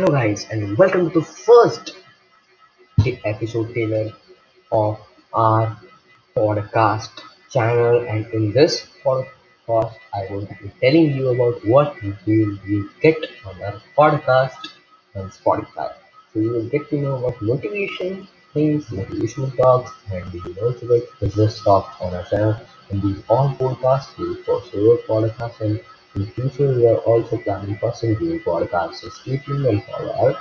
Hello, guys, and welcome to the first episode trailer of our podcast channel. And in this podcast, I will be telling you about what you will get on our podcast on Spotify. So you will get to know about motivation things, motivational talks, and we will also get business talks on our channel. And these all podcasts will for solo podcasts and the future we are also planning for single stay tuned and our